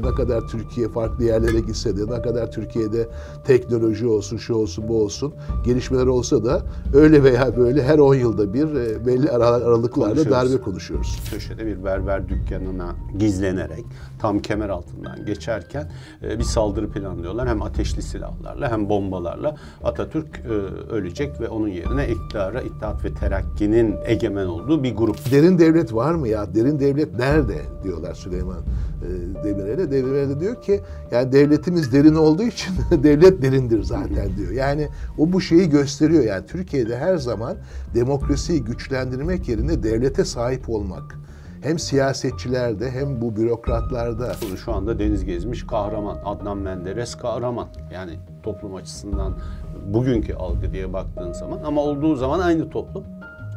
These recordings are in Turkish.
Ne kadar Türkiye farklı yerlere gitse de, ne kadar Türkiye'de teknoloji olsun, şu olsun, bu olsun, gelişmeler olsa da öyle veya böyle her 10 yılda bir e, belli aralıklarla darbe konuşuyoruz. köşede bir berber dükkanına gizlenerek tam kemer altından geçerken e, bir saldırı planlıyorlar. Hem ateşli silahlarla hem bombalarla Atatürk e, ölecek ve onun yerine iktidara İttihat ve Terakki'nin egemen olduğu bir grup. Derin devlet var mı ya? Derin devlet nerede diyorlar Süleyman Demirel'e. De diyor ki yani devletimiz derin olduğu için devlet derindir zaten diyor. Yani o bu şeyi gösteriyor. Yani Türkiye'de her zaman demokrasiyi güçlendirmek yerine devlete sahip olmak. Hem siyasetçilerde hem bu bürokratlarda Şu anda deniz gezmiş kahraman. Adnan Menderes kahraman. Yani toplum açısından bugünkü algı diye baktığın zaman ama olduğu zaman aynı toplum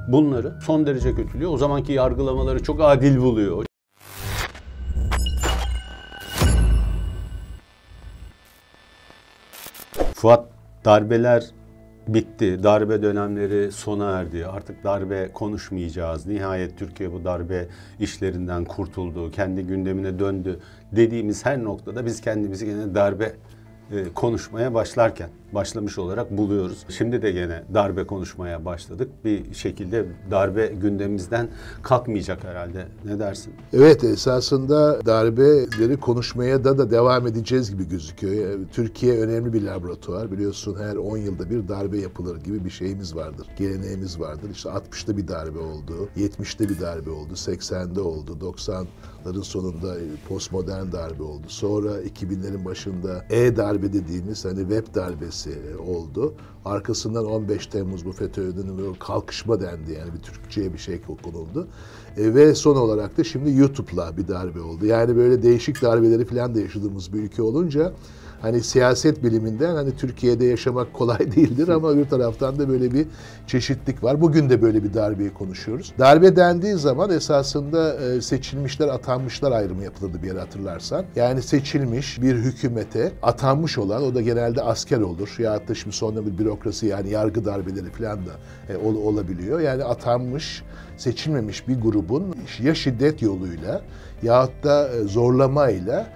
bunları son derece kötülüyor. O zamanki yargılamaları çok adil buluyor. Fuat darbeler bitti. Darbe dönemleri sona erdi. Artık darbe konuşmayacağız. Nihayet Türkiye bu darbe işlerinden kurtuldu. Kendi gündemine döndü. Dediğimiz her noktada biz kendimizi gene darbe konuşmaya başlarken başlamış olarak buluyoruz. Şimdi de gene darbe konuşmaya başladık. Bir şekilde darbe gündemimizden kalkmayacak herhalde. Ne dersin? Evet esasında darbeleri konuşmaya da da devam edeceğiz gibi gözüküyor. Yani Türkiye önemli bir laboratuvar. Biliyorsun her 10 yılda bir darbe yapılır gibi bir şeyimiz vardır. Geleneğimiz vardır. İşte 60'ta bir darbe oldu, 70'te bir darbe oldu, 80'de oldu, 90'ların sonunda postmodern darbe oldu. Sonra 2000'lerin başında e-darbe dediğimiz hani web darbesi oldu. Arkasından 15 Temmuz bu FETÖ'nün kalkışma dendi yani bir Türkçe'ye bir şey konuldu. E, ve son olarak da şimdi YouTube'la bir darbe oldu. Yani böyle değişik darbeleri falan da yaşadığımız bir ülke olunca hani siyaset biliminden hani Türkiye'de yaşamak kolay değildir ama öbür taraftan da böyle bir çeşitlik var. Bugün de böyle bir darbeyi konuşuyoruz. Darbe dendiği zaman esasında e, seçilmişler atanmışlar ayrımı yapılırdı bir yere hatırlarsan. Yani seçilmiş bir hükümete atanmış olan o da genelde asker olur. Ya da şimdi sonra bir bürokrasi yani yargı darbeleri falan da e, ol- olabiliyor. Yani atanmış seçilmemiş bir grubun ya şiddet yoluyla yahut da e, zorlamayla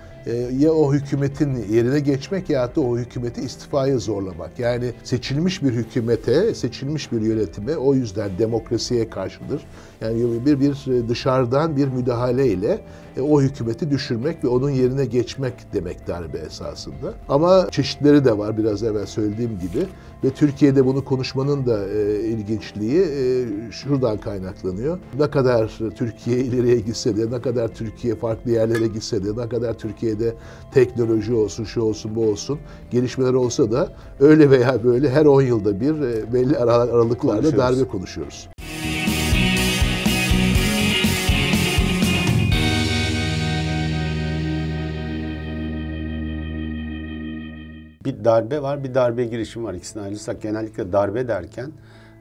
ya o hükümetin yerine geçmek ya da o hükümeti istifaya zorlamak. Yani seçilmiş bir hükümete, seçilmiş bir yönetime o yüzden demokrasiye karşıdır. Yani bir bir dışarıdan bir müdahaleyle e, o hükümeti düşürmek ve onun yerine geçmek demek darbe esasında. Ama çeşitleri de var biraz evvel söylediğim gibi ve Türkiye'de bunu konuşmanın da e, ilginçliği e, şuradan kaynaklanıyor. Ne kadar Türkiye ileriye gitse de, ne kadar Türkiye farklı yerlere gitse de, ne kadar Türkiye'de teknoloji olsun, şu olsun, bu olsun, gelişmeler olsa da öyle veya böyle her 10 yılda bir e, belli ara- aralıklarla darbe konuşuyoruz. Darbe var, bir darbe girişimi var. İkisini ayrılırsak genellikle darbe derken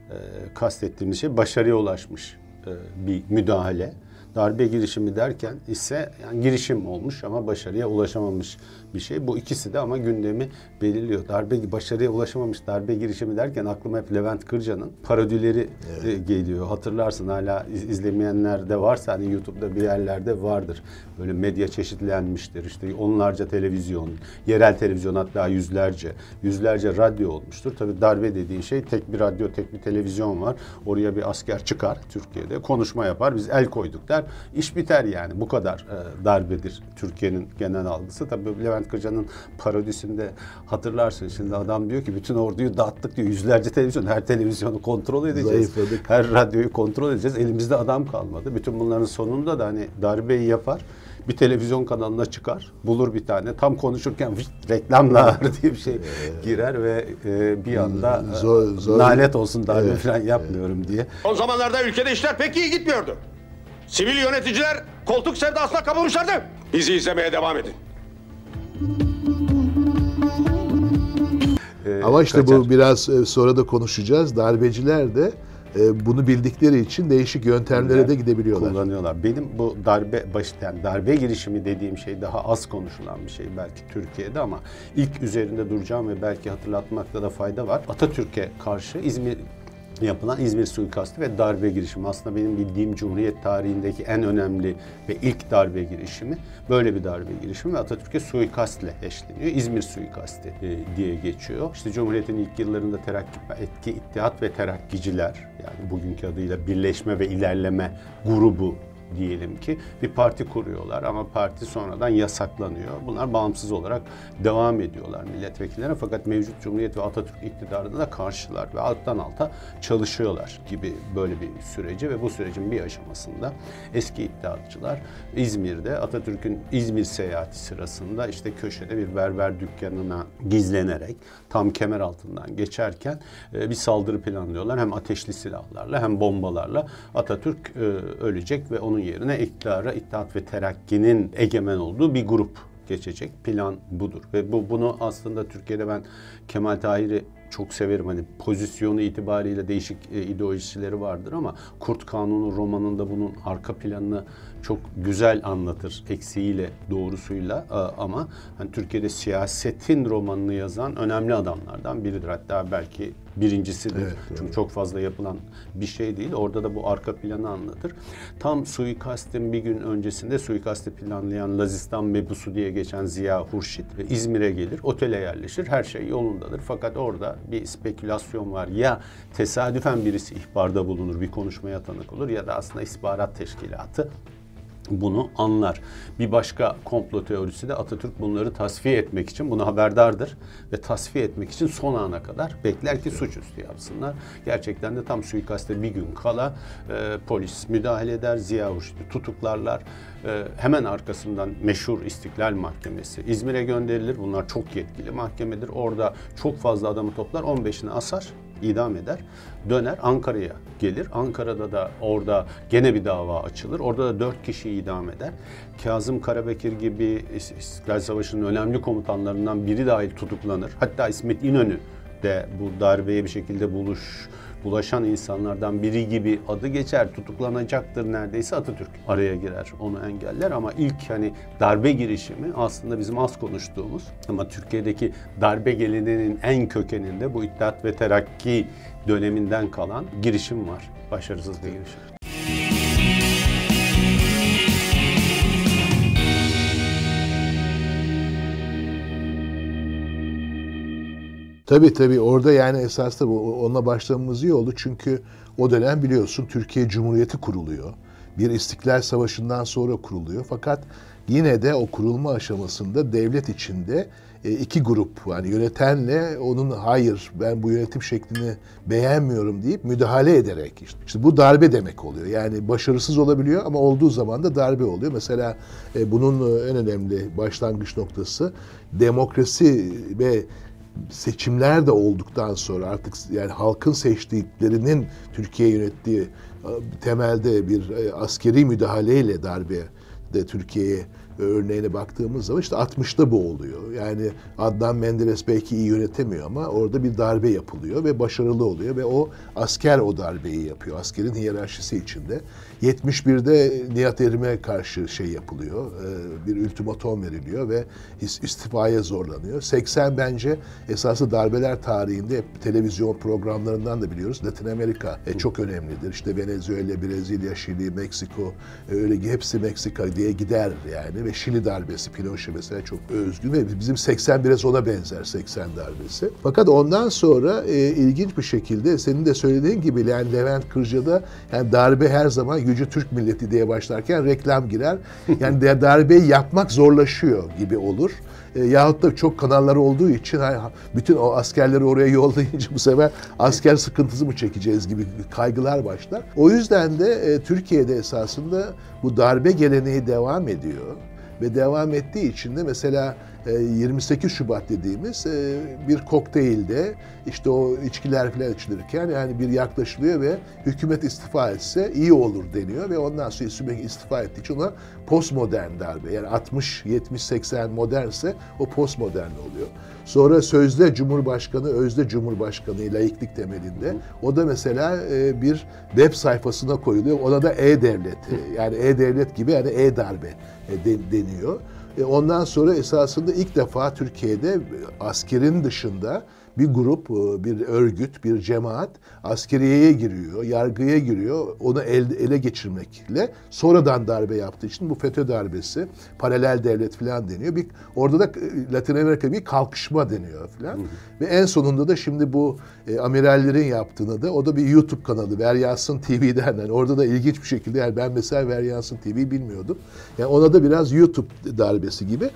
e, kastettiğimiz şey başarıya ulaşmış e, bir müdahale. Darbe girişimi derken ise yani girişim olmuş ama başarıya ulaşamamış bir şey. Bu ikisi de ama gündemi belirliyor. Darbe başarıya ulaşamamış darbe girişimi derken aklıma hep Levent Kırca'nın parodileri e, geliyor. Hatırlarsın hala iz- izlemeyenler de varsa hani YouTube'da bir yerlerde vardır. Böyle medya çeşitlenmiştir. İşte onlarca televizyon, yerel televizyon hatta yüzlerce, yüzlerce radyo olmuştur. Tabii darbe dediğin şey tek bir radyo, tek bir televizyon var. Oraya bir asker çıkar Türkiye'de konuşma yapar. Biz el koyduk der. İş biter yani. Bu kadar e, darbedir Türkiye'nin genel algısı. Tabii Levent Kırca'nın parodisinde hatırlarsın. Şimdi adam diyor ki bütün orduyu dağıttık diyor. Yüzlerce televizyon. Her televizyonu kontrol edeceğiz. Zayıfladık. Her radyoyu kontrol edeceğiz. Elimizde adam kalmadı. Bütün bunların sonunda da hani darbeyi yapar. Bir televizyon kanalına çıkar. Bulur bir tane. Tam konuşurken vıt, reklamlar diye bir şey girer ve e, bir anda e, Zor- zor- lanet olsun darbe Evet, falan yapmıyorum diye. Son zamanlarda ülkede işler pek iyi gitmiyordu. Sivil yöneticiler koltuk sevdasına kapılmışlardı. Bizi izlemeye devam edin. E, Ama işte kaçar. bu biraz e, sonra da konuşacağız. Darbeciler de e, bunu bildikleri için değişik yöntemlere de gidebiliyorlar. kullanıyorlar. Benim bu darbe baş yani darbe girişimi dediğim şey daha az konuşulan bir şey belki Türkiye'de ama ilk üzerinde duracağım ve belki hatırlatmakta da fayda var. Atatürk'e karşı İzmir yapılan İzmir suikastı ve darbe girişimi. Aslında benim bildiğim Cumhuriyet tarihindeki en önemli ve ilk darbe girişimi böyle bir darbe girişimi ve Atatürk'e suikastle eşleniyor. İzmir suikasti e, diye geçiyor. İşte Cumhuriyet'in ilk yıllarında terakki, etki, ittihat ve terakkiciler yani bugünkü adıyla Birleşme ve İlerleme grubu diyelim ki bir parti kuruyorlar ama parti sonradan yasaklanıyor. Bunlar bağımsız olarak devam ediyorlar milletvekillerine fakat mevcut Cumhuriyet ve Atatürk iktidarına da karşılar ve alttan alta çalışıyorlar gibi böyle bir süreci ve bu sürecin bir aşamasında eski iddiatçılar İzmir'de Atatürk'ün İzmir seyahati sırasında işte köşede bir berber dükkanına gizlenerek tam kemer altından geçerken e, bir saldırı planlıyorlar. Hem ateşli silahlarla hem bombalarla Atatürk e, ölecek ve onun onun yerine iktidara İttihat ve Terakki'nin egemen olduğu bir grup geçecek. Plan budur. Ve bu bunu aslında Türkiye'de ben Kemal Tahir'i çok severim. Hani pozisyonu itibariyle değişik e, ideolojileri vardır ama Kurt Kanunu romanında bunun arka planını çok güzel anlatır eksiğiyle doğrusuyla e, ama hani Türkiye'de siyasetin romanını yazan önemli adamlardan biridir. Hatta belki birincisidir. Evet, Çünkü evet. çok fazla yapılan bir şey değil. Orada da bu arka planı anlatır. Tam suikastin bir gün öncesinde suikasti planlayan Lazistan mebusu diye geçen Ziya Hurşit ve İzmir'e gelir. Otele yerleşir. Her şey yolundadır. Fakat orada bir spekülasyon var. Ya tesadüfen birisi ihbarda bulunur, bir konuşmaya tanık olur ya da aslında istihbarat teşkilatı bunu anlar. Bir başka komplo teorisi de Atatürk bunları tasfiye etmek için bunu haberdardır ve tasfiye etmek için son ana kadar bekler ki suçüstü yapsınlar. Gerçekten de tam suikaste bir gün kala e, polis müdahale eder, Ziya Uşit'i tutuklarlar. E, hemen arkasından meşhur İstiklal Mahkemesi İzmir'e gönderilir. Bunlar çok yetkili mahkemedir. Orada çok fazla adamı toplar, 15'ini asar idam eder. Döner Ankara'ya gelir. Ankara'da da orada gene bir dava açılır. Orada da dört kişi idam eder. Kazım Karabekir gibi İstiklal Savaşı'nın önemli komutanlarından biri dahil tutuklanır. Hatta İsmet İnönü de bu darbeye bir şekilde buluş bulaşan insanlardan biri gibi adı geçer, tutuklanacaktır neredeyse Atatürk araya girer, onu engeller ama ilk hani darbe girişimi aslında bizim az konuştuğumuz ama Türkiye'deki darbe geleneğinin en kökeninde bu İttihat ve Terakki döneminden kalan girişim var. Başarısız bir girişim. Tabii tabii orada yani esas da bu, onunla başlamamız iyi oldu. Çünkü o dönem biliyorsun Türkiye Cumhuriyeti kuruluyor. Bir İstiklal Savaşı'ndan sonra kuruluyor. Fakat yine de o kurulma aşamasında devlet içinde e, iki grup yani yönetenle onun hayır ben bu yönetim şeklini beğenmiyorum deyip müdahale ederek işte, işte bu darbe demek oluyor. Yani başarısız olabiliyor ama olduğu zaman da darbe oluyor. Mesela e, bunun en önemli başlangıç noktası demokrasi ve seçimler de olduktan sonra artık yani halkın seçtiklerinin Türkiye yönettiği temelde bir e, askeri müdahaleyle darbe de Türkiye'ye örneğine baktığımız zaman işte 60'ta bu oluyor. Yani Adnan Menderes belki iyi yönetemiyor ama orada bir darbe yapılıyor ve başarılı oluyor ve o asker o darbeyi yapıyor. Askerin hiyerarşisi içinde. 71'de Nihat Erim'e karşı şey yapılıyor. E, bir ultimatom veriliyor ve istifaya zorlanıyor. 80 bence esası darbeler tarihinde televizyon programlarından da biliyoruz. Latin Amerika e, çok önemlidir. İşte Venezuela, Brezilya, Şili, Meksiko e, öyle hepsi Meksika diye gider yani ve Şili darbesi Pinochet mesela çok özgün ve bizim 80 biraz ona benzer 80 darbesi. Fakat ondan sonra e, ilginç bir şekilde senin de söylediğin gibi yani Levent Kırca'da yani darbe her zaman gücü Türk milleti diye başlarken reklam girer. Yani darbeyi yapmak zorlaşıyor gibi olur. E, yahut da çok kanalları olduğu için bütün o askerleri oraya yollayınca bu sefer asker sıkıntısı mı çekeceğiz gibi kaygılar başlar. O yüzden de e, Türkiye'de esasında bu darbe geleneği devam ediyor ve devam ettiği için de mesela 28 e, Şubat dediğimiz e, bir kokteylde işte o içkiler falan içilirken yani bir yaklaşılıyor ve hükümet istifa etse iyi olur deniyor ve ondan sonra hükümet istifa ettiği için ona postmodern darbe yani 60, 70, 80 modernse o postmodern oluyor. Sonra sözde Cumhurbaşkanı, özde Cumhurbaşkanı laiklik temelinde o da mesela e, bir web sayfasına koyuluyor. Ona da e-devlet yani e-devlet gibi yani e-darbe deniyor. Ondan sonra esasında ilk defa Türkiye'de askerin dışında bir grup, e, bir örgüt, bir cemaat askeriyeye giriyor, yargıya giriyor. Onu el, ele geçirmekle sonradan darbe yaptığı için bu FETÖ darbesi, paralel devlet falan deniyor. Bir, orada da e, Latin Amerika bir kalkışma deniyor falan. Ve en sonunda da şimdi bu e, amirallerin yaptığını da o da bir YouTube kanalı Veryansın TV derler. Orada da ilginç bir şekilde yani ben mesela Veryansın TV bilmiyordum. Yani ona da biraz YouTube darbesi gibi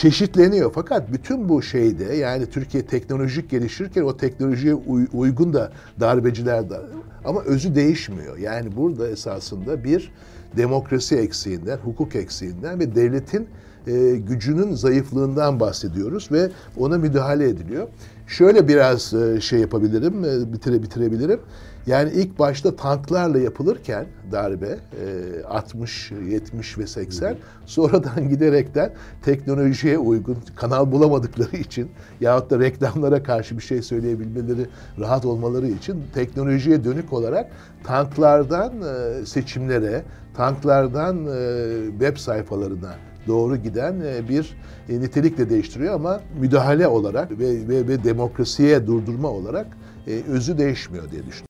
çeşitleniyor. Fakat bütün bu şeyde yani Türkiye teknolojik gelişirken o teknolojiye uy- uygun da darbeciler de ama özü değişmiyor. Yani burada esasında bir demokrasi eksiğinden, hukuk eksiğinden ve devletin e, gücünün zayıflığından bahsediyoruz ve ona müdahale ediliyor. Şöyle biraz e, şey yapabilirim, e, bitire bitirebilirim. Yani ilk başta tanklarla yapılırken darbe e, 60, 70 ve 80 sonradan giderekten teknolojiye uygun kanal bulamadıkları için yahut da reklamlara karşı bir şey söyleyebilmeleri rahat olmaları için teknolojiye dönük olarak tanklardan e, seçimlere, tanklardan e, web sayfalarına doğru giden e, bir e, nitelikle değiştiriyor ama müdahale olarak ve, ve, ve demokrasiye durdurma olarak e, özü değişmiyor diye düşünüyorum.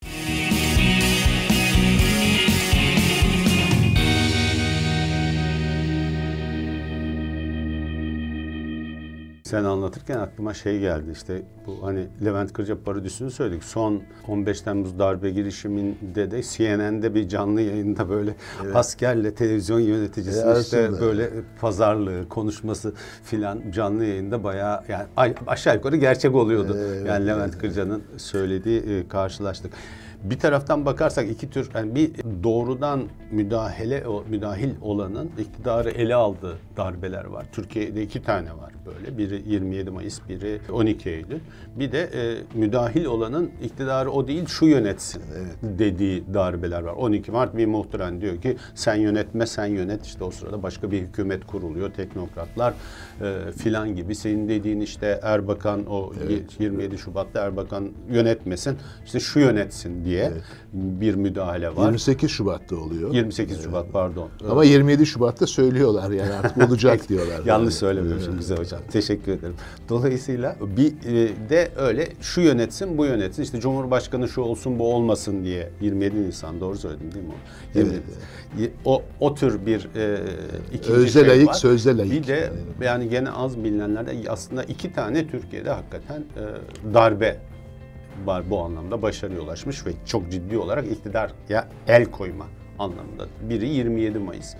Sen anlatırken aklıma şey geldi işte bu hani Levent Kırca parodisini söyledik. Son 15 Temmuz darbe girişiminde de CNN'de bir canlı yayında böyle askerle televizyon yöneticisi E, işte aslında. böyle pazarlığı, konuşması filan canlı yayında bayağı yani aşağı yukarı gerçek oluyordu. yani Levent Kırca'nın söylediği e, karşılaştık. Bir taraftan bakarsak iki tür yani bir doğrudan müdahale o müdahil olanın iktidarı ele aldığı darbeler var. Türkiye'de iki tane var böyle. Biri 27 Mayıs, biri 12 Eylül. Bir de e, müdahil olanın iktidarı o değil şu yönetsin dediği darbeler var. 12 Mart bir muhtıran diyor ki sen yönetme sen yönet işte o sırada başka bir hükümet kuruluyor. Teknokratlar e, filan gibi. Senin dediğin işte Erbakan o y- 27 Şubat'ta Erbakan yönetmesin işte şu yönetsin diye bir müdahale var. 28 Şubat'ta oluyor. 28 Şubat pardon. Ama 27 Şubat'ta söylüyorlar yani artık olacak diyorlar. Yanlış söylemiyorsun güzel hocam. Teşekkür ederim. Dolayısıyla bir e, de öyle şu yönetsin bu yönetsin işte Cumhurbaşkanı şu olsun bu olmasın diye 27 Nisan doğru söyledim değil mi o? 27. Y- O o tür bir e, ikinci Özde şey layık, var. sözde layık. Bir de yani gene az bilinenlerde aslında iki tane Türkiye'de hakikaten e, darbe var bu anlamda başarıya ulaşmış ve çok ciddi olarak iktidar ya el koyma anlamında. Biri 27 Mayıs.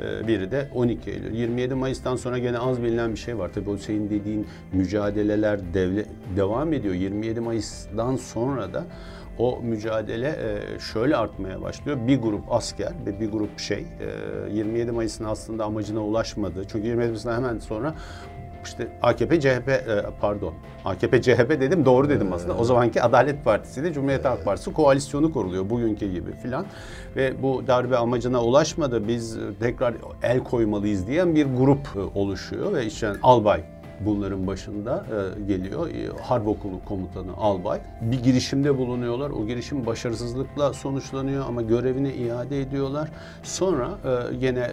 e, Biri de 12 Eylül. 27 Mayıs'tan sonra gene az bilinen bir şey var. Tabii o senin dediğin mücadeleler devlet devam ediyor. 27 Mayıs'tan sonra da o mücadele e, şöyle artmaya başlıyor. Bir grup asker ve bir grup şey e, 27 Mayıs'ın aslında amacına ulaşmadı. Çünkü 27 Mayıs'tan hemen sonra işte AKP CHP e, pardon AKP CHP dedim doğru dedim aslında. O zamanki Adalet Partisi ile Cumhuriyet Halk Partisi koalisyonu kuruluyor bugünkü gibi filan. Ve bu darbe amacına ulaşmadı. Biz tekrar el koymalıyız diyen bir grup e, oluşuyor ve işte albay bunların başında e, geliyor. E, Harp Okulu Komutanı Albay. Bir girişimde bulunuyorlar. O girişim başarısızlıkla sonuçlanıyor ama görevini iade ediyorlar. Sonra e, gene e,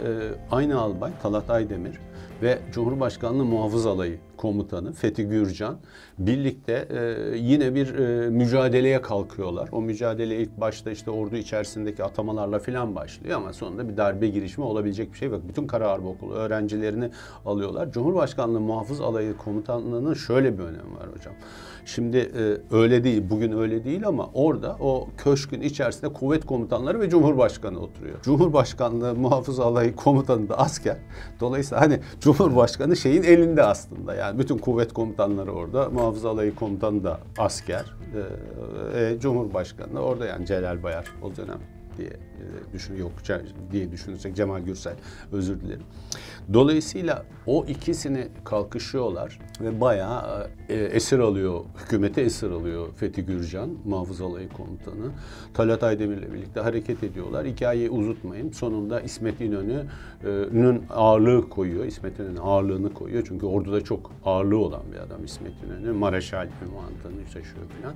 aynı albay Talat Aydemir ve Cumhurbaşkanlığı Muhafız Alayı Komutanı Fethi Gürcan birlikte e, yine bir e, mücadeleye kalkıyorlar. O mücadele ilk başta işte ordu içerisindeki atamalarla filan başlıyor ama sonunda bir darbe girişimi olabilecek bir şey yok. Bütün Kara Harp Okulu öğrencilerini alıyorlar. Cumhurbaşkanlığı Muhafız Alayı Komutanlığı'nın şöyle bir önemi var hocam. Şimdi e, öyle değil, bugün öyle değil ama orada o köşkün içerisinde kuvvet komutanları ve Cumhurbaşkanı oturuyor. Cumhurbaşkanlığı Muhafız Alayı Komutanı da asker. Dolayısıyla hani Cumhurbaşkanı şeyin elinde aslında. Yani bütün kuvvet komutanları orada, Muhafız Alayı Komutanı da asker. E, e, Cumhurbaşkanı da orada yani Celal Bayar o dönem diye e, düşün yok diye düşünürsek Cemal Gürsel özür dilerim. Dolayısıyla o ikisini kalkışıyorlar ve bayağı e, esir alıyor, hükümeti esir alıyor Fethi Gürcan, Muhafız Alayı Komutanı. Talat Aydemir'le birlikte hareket ediyorlar. Hikayeyi uzutmayayım. Sonunda İsmet İnönü'nün ağırlığı koyuyor. İsmet İnönü ağırlığını koyuyor. Çünkü orduda çok ağırlığı olan bir adam İsmet İnönü. Mareşal ünvanını taşıyor falan.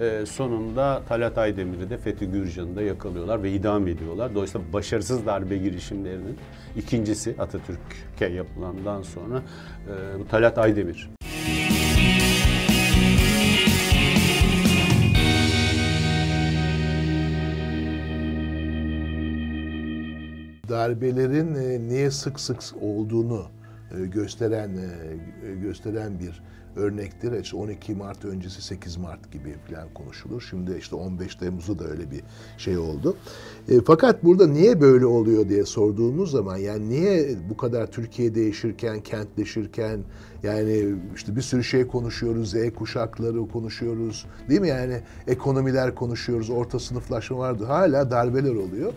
E, sonunda Talat Aydemir'i de Fethi Gürcan'ı da tutuyorlar ve idam ediyorlar. Dolayısıyla başarısız darbe girişimlerinin ikincisi Atatürk'e yapılandan sonra e, bu Talat Aydemir. Darbelerin e, niye sık sık olduğunu gösteren e, gösteren bir örnektir. İşte 12 Mart öncesi 8 Mart gibi falan konuşulur. Şimdi işte 15 Temmuz'da da öyle bir şey oldu. E, fakat burada niye böyle oluyor diye sorduğumuz zaman yani niye bu kadar Türkiye değişirken, kentleşirken yani işte bir sürü şey konuşuyoruz, Z kuşakları konuşuyoruz değil mi? Yani ekonomiler konuşuyoruz, orta sınıflaşma vardı. Hala darbeler oluyor.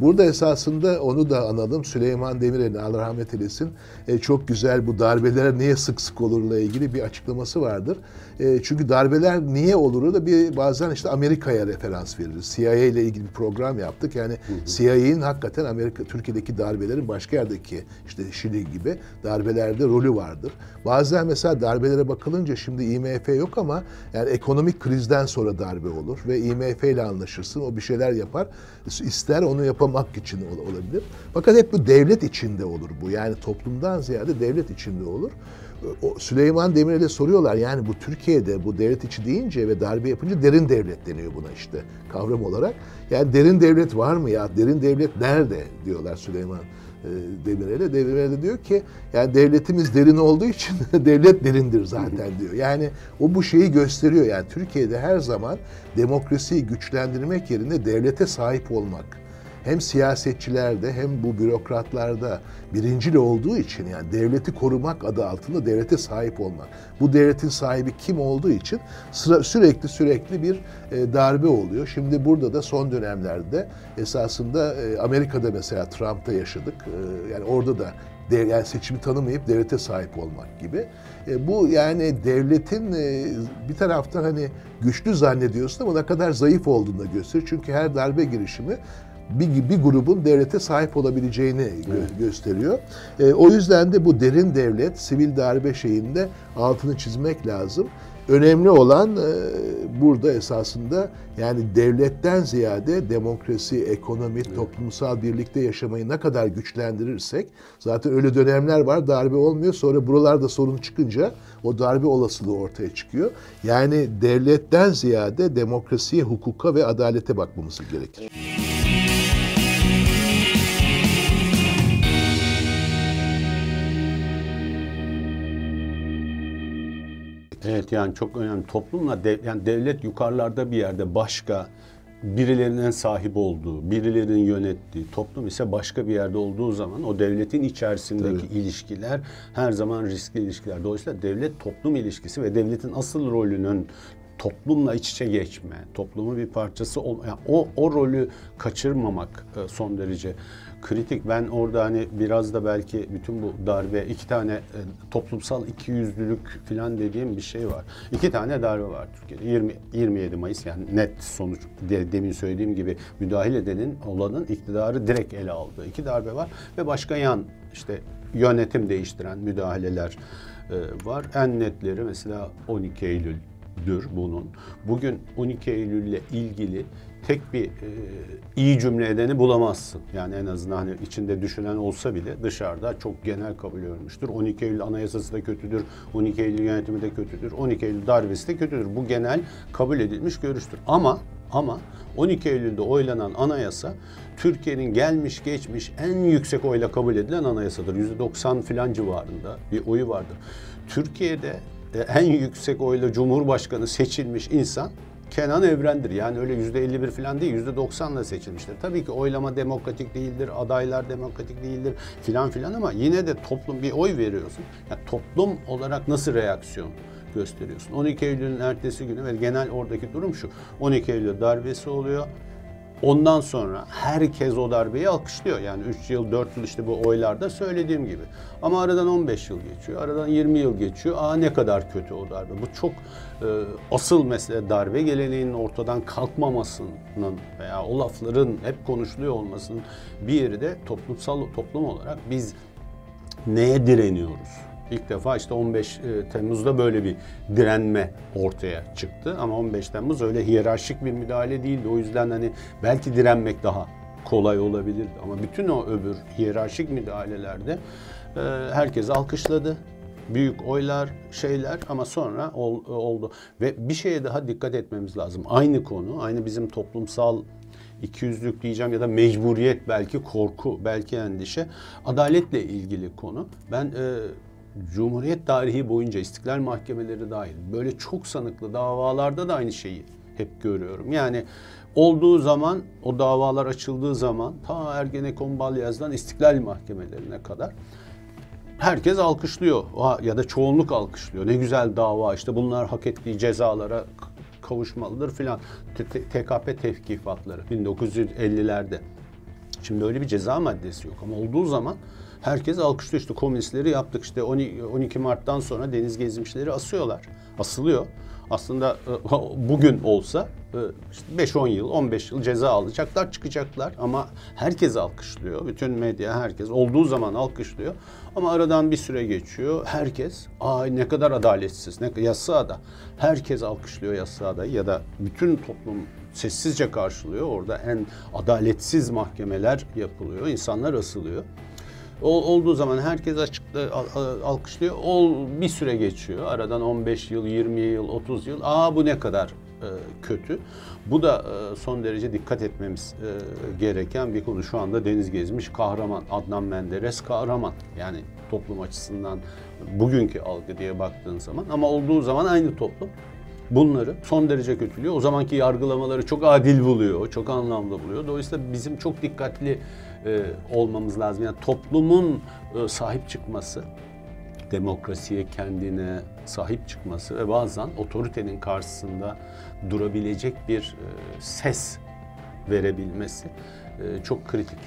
Burada esasında onu da analım. Süleyman Demirel'in Allah rahmet eylesin e, çok güzel bu darbeler niye sık sık olurla ilgili bir açıklaması vardır. E, çünkü darbeler niye olur da bir bazen işte Amerika'ya referans veririz. CIA ile ilgili bir program yaptık. Yani CIA'nin hakikaten Amerika Türkiye'deki darbelerin başka yerdeki işte Şili gibi darbelerde rolü vardır. Bazen mesela darbelere bakılınca şimdi IMF yok ama yani ekonomik krizden sonra darbe olur ve IMF ile anlaşırsın. O bir şeyler yapar. İster onu yapamak için olabilir. Fakat hep bu devlet içinde olur bu. Yani toplumdan ziyade devlet içinde olur. O Süleyman Demirel'e soruyorlar yani bu Türkiye'de bu devlet içi deyince ve darbe yapınca derin devlet deniyor buna işte kavram olarak. Yani derin devlet var mı ya? Derin devlet nerede diyorlar Süleyman e, Demirel'e. Demirel de diyor ki yani devletimiz derin olduğu için devlet derindir zaten diyor. Yani o bu şeyi gösteriyor. Yani Türkiye'de her zaman demokrasiyi güçlendirmek yerine devlete sahip olmak hem siyasetçilerde hem bu bürokratlarda birincil olduğu için yani devleti korumak adı altında devlete sahip olmak. Bu devletin sahibi kim olduğu için sıra, sürekli sürekli bir e, darbe oluyor. Şimdi burada da son dönemlerde esasında e, Amerika'da mesela Trump'ta yaşadık. E, yani orada da dev, yani seçimi tanımayıp devlete sahip olmak gibi. E, bu yani devletin e, bir taraftan hani güçlü zannediyorsun ama ne kadar zayıf olduğunu da gösteriyor. Çünkü her darbe girişimi bir, bir grubun devlete sahip olabileceğini gö- gösteriyor. E, o yüzden de bu derin devlet, sivil darbe şeyinde altını çizmek lazım. Önemli olan e, burada esasında yani devletten ziyade demokrasi, ekonomi, evet. toplumsal birlikte yaşamayı ne kadar güçlendirirsek zaten öyle dönemler var darbe olmuyor sonra buralarda sorun çıkınca o darbe olasılığı ortaya çıkıyor. Yani devletten ziyade demokrasiye, hukuka ve adalete bakmamız gerekir. Evet yani çok önemli. Toplumla dev, yani devlet yukarılarda bir yerde başka birilerinin sahip olduğu, birilerinin yönettiği, toplum ise başka bir yerde olduğu zaman o devletin içerisindeki Tabii. ilişkiler her zaman riskli ilişkiler. Dolayısıyla devlet toplum ilişkisi ve devletin asıl rolünün toplumla iç içe geçme, toplumun bir parçası olma, yani o o rolü kaçırmamak e, son derece kritik. Ben orada hani biraz da belki bütün bu darbe iki tane e, toplumsal ikiyüzlülük falan dediğim bir şey var. İki tane darbe var Türkiye'de. 20 27 Mayıs yani net sonuç de, demin söylediğim gibi müdahale edenin olanın iktidarı direkt ele aldığı iki darbe var ve başka yan işte yönetim değiştiren müdahaleler e, var. En netleri mesela 12 Eylül dür bunun. Bugün 12 Eylül ile ilgili tek bir e, iyi cümle edeni bulamazsın. Yani en azından hani içinde düşünen olsa bile dışarıda çok genel kabul görmüştür. 12 Eylül Anayasası da kötüdür, 12 Eylül yönetimi de kötüdür, 12 Eylül darbesi de kötüdür. Bu genel kabul edilmiş görüştür. Ama ama 12 Eylül'de oylanan anayasa Türkiye'nin gelmiş geçmiş en yüksek oyla kabul edilen anayasadır. %90 filan civarında bir oyu vardır. Türkiye'de e, en yüksek oyla Cumhurbaşkanı seçilmiş insan Kenan Evren'dir. Yani öyle yüzde 51 falan değil, yüzde 90'la seçilmiştir. Tabii ki oylama demokratik değildir, adaylar demokratik değildir filan filan ama yine de toplum bir oy veriyorsun. Yani toplum olarak nasıl reaksiyon gösteriyorsun? 12 Eylül'ün ertesi günü ve genel oradaki durum şu. 12 Eylül darbesi oluyor. Ondan sonra herkes o darbeyi alkışlıyor. Yani 3 yıl, 4 yıl işte bu oylarda söylediğim gibi. Ama aradan 15 yıl geçiyor, aradan 20 yıl geçiyor. Aa ne kadar kötü o darbe. Bu çok e, asıl mesele darbe geleneğinin ortadan kalkmamasının veya o lafların hep konuşuluyor olmasının bir yeri de toplumsal toplum olarak biz neye direniyoruz? İlk defa işte 15 e, Temmuz'da böyle bir direnme ortaya çıktı. Ama 15 Temmuz öyle hiyerarşik bir müdahale değildi. O yüzden hani belki direnmek daha kolay olabilirdi. Ama bütün o öbür hiyerarşik müdahalelerde e, herkes alkışladı. Büyük oylar, şeyler ama sonra oldu. Ve bir şeye daha dikkat etmemiz lazım. Aynı konu, aynı bizim toplumsal ikiyüzlük diyeceğim ya da mecburiyet belki korku belki endişe adaletle ilgili konu. Ben e, Cumhuriyet tarihi boyunca istiklal mahkemeleri dahil böyle çok sanıklı davalarda da aynı şeyi hep görüyorum. Yani olduğu zaman o davalar açıldığı zaman ta Ergenekon Balyaz'dan istiklal mahkemelerine kadar herkes alkışlıyor ya da çoğunluk alkışlıyor. Ne güzel dava işte bunlar hak ettiği cezalara kavuşmalıdır filan. TKP tevkifatları 1950'lerde. Şimdi öyle bir ceza maddesi yok ama olduğu zaman herkes alkışlıyor işte komünistleri yaptık işte 12 12 Mart'tan sonra deniz gezmişleri asıyorlar. Asılıyor. Aslında e, bugün olsa e, işte 5-10 yıl, 15 yıl ceza alacaklar, çıkacaklar ama herkes alkışlıyor. Bütün medya herkes olduğu zaman alkışlıyor. Ama aradan bir süre geçiyor. Herkes ay ne kadar adaletsiz. Ne Yassıada. Herkes alkışlıyor Yassıada'yı ya da bütün toplum sessizce karşılıyor. Orada en adaletsiz mahkemeler yapılıyor. İnsanlar asılıyor. Olduğu zaman herkes al- alkışlıyor. O bir süre geçiyor. Aradan 15 yıl, 20 yıl, 30 yıl. Aa bu ne kadar e, kötü. Bu da e, son derece dikkat etmemiz e, gereken bir konu. Şu anda deniz gezmiş kahraman. Adnan Menderes kahraman. Yani toplum açısından bugünkü algı diye baktığın zaman. Ama olduğu zaman aynı toplum bunları son derece kötülüyor. O zamanki yargılamaları çok adil buluyor, çok anlamlı buluyor. Dolayısıyla bizim çok dikkatli e, olmamız lazım. Yani toplumun e, sahip çıkması, demokrasiye kendine sahip çıkması ve bazen otoritenin karşısında durabilecek bir e, ses verebilmesi e, çok kritik.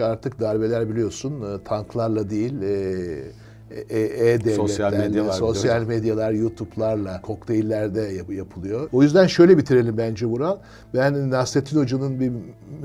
Artık darbeler biliyorsun e, tanklarla değil e, e-devletlerle, Sosyal medya sosyal medyalar, YouTube'larla, kokteyllerde yap- yapılıyor. O yüzden şöyle bitirelim bence Vural. Ben Nasrettin Hoca'nın bir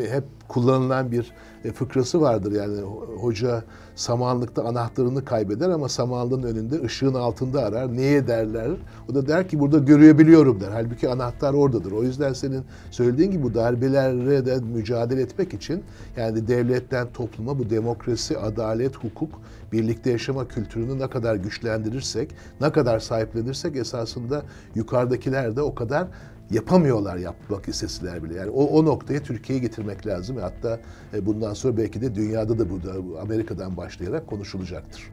hep kullanılan bir e, fıkrası vardır. Yani ho- hoca samanlıkta anahtarını kaybeder ama samanlığın önünde ışığın altında arar. Niye derler? O da der ki burada görebiliyorum der. Halbuki anahtar oradadır. O yüzden senin söylediğin gibi bu darbelere de mücadele etmek için yani devletten topluma bu demokrasi, adalet, hukuk, birlikte yaşama kültürünü ne kadar güçlendirirsek, ne kadar sahiplenirsek esasında yukarıdakiler de o kadar yapamıyorlar yapmak isteseler bile. Yani o, o noktaya Türkiye'yi getirmek lazım. Hatta e, bundan sonra belki de dünyada da burada Amerika'dan başlayarak konuşulacaktır.